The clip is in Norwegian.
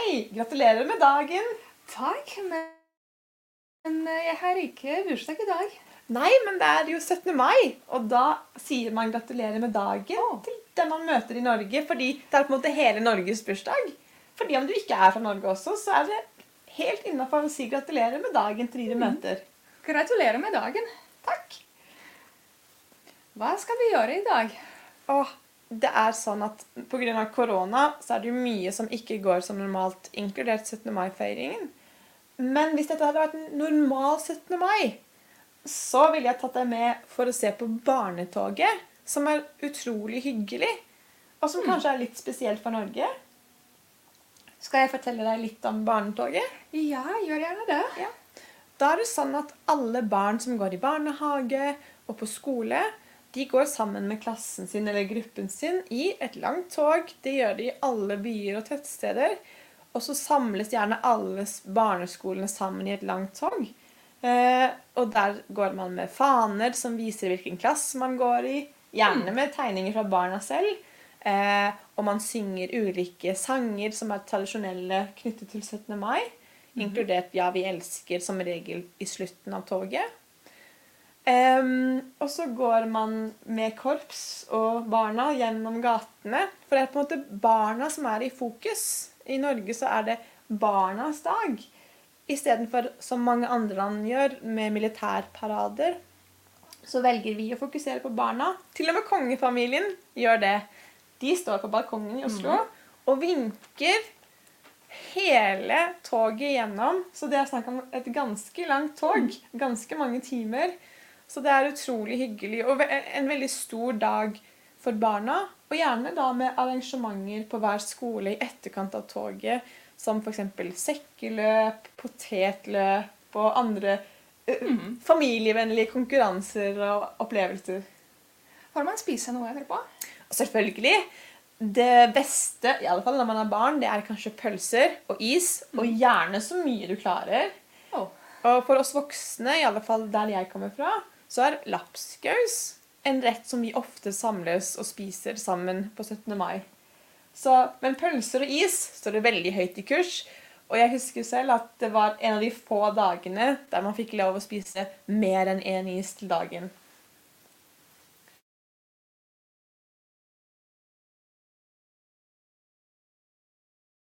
Hei! Gratulerer med dagen! Takk, men eh, jeg har ikke bursdag i dag. Nei, men det er jo 17. mai, og da sier man gratulerer med dagen til den man møter i Norge, fordi det er på en måte hele Norges bursdag. Fordi om du ikke er fra Norge også, så er det helt innafor å si gratulerer med dagen til de du møter. Gratulerer med dagen. Takk. Hva skal vi gjøre i dag? Åh, det er sånn at pga. korona så er det jo mye som ikke går som normalt, inkludert 17. mai-feiringen. Men hvis dette hadde vært en normal 17. mai, så ville jeg tatt deg med for å se på Barnetoget, som er utrolig hyggelig, og som kanskje er litt spesielt for Norge. Skal jeg fortelle deg litt om Barnetoget? Ja, gjør gjerne det. Ja. Da er det sånn at alle barn som går i barnehage og på skole, de går sammen med klassen sin eller gruppen sin i et langt tog. Det gjør de i alle byer og tettsteder. Og så samles gjerne alle barneskolene sammen i et langt tog. Eh, og der går man med faner som viser hvilken klasse man går i. Gjerne med tegninger fra barna selv. Eh, og man synger ulike sanger som er tradisjonelle knyttet til 17. mai. Inkludert 'Ja, vi elsker' som regel i slutten av toget. Um, og så går man med korps og barna gjennom gatene. For det er på en måte barna som er i fokus. I Norge så er det barnas dag. Istedenfor som mange andre land gjør, med militærparader, så velger vi å fokusere på barna. Til og med kongefamilien gjør det. De står på balkongen i Oslo mm. og vinker hele toget igjennom. Så det er snakk om et ganske langt tog. Ganske mange timer. Så det er utrolig hyggelig. Og en veldig stor dag for barna. Og gjerne da med arrangementer på hver skole i etterkant av toget, som f.eks. sekkeløp, potetløp og andre mm. familievennlige konkurranser og opplevelser. Får man spise noe etterpå? Selvfølgelig. Det beste, i alle fall når man er barn, det er kanskje pølser og is. Og mm. gjerne så mye du klarer. Oh. Og for oss voksne, i alle fall der jeg kommer fra, så er lapskaus en rett som vi ofte samles og spiser sammen på 17. mai. Så, men pølser og is står det veldig høyt i kurs. Og jeg husker selv at det var en av de få dagene der man fikk lov å spise mer enn én is til dagen.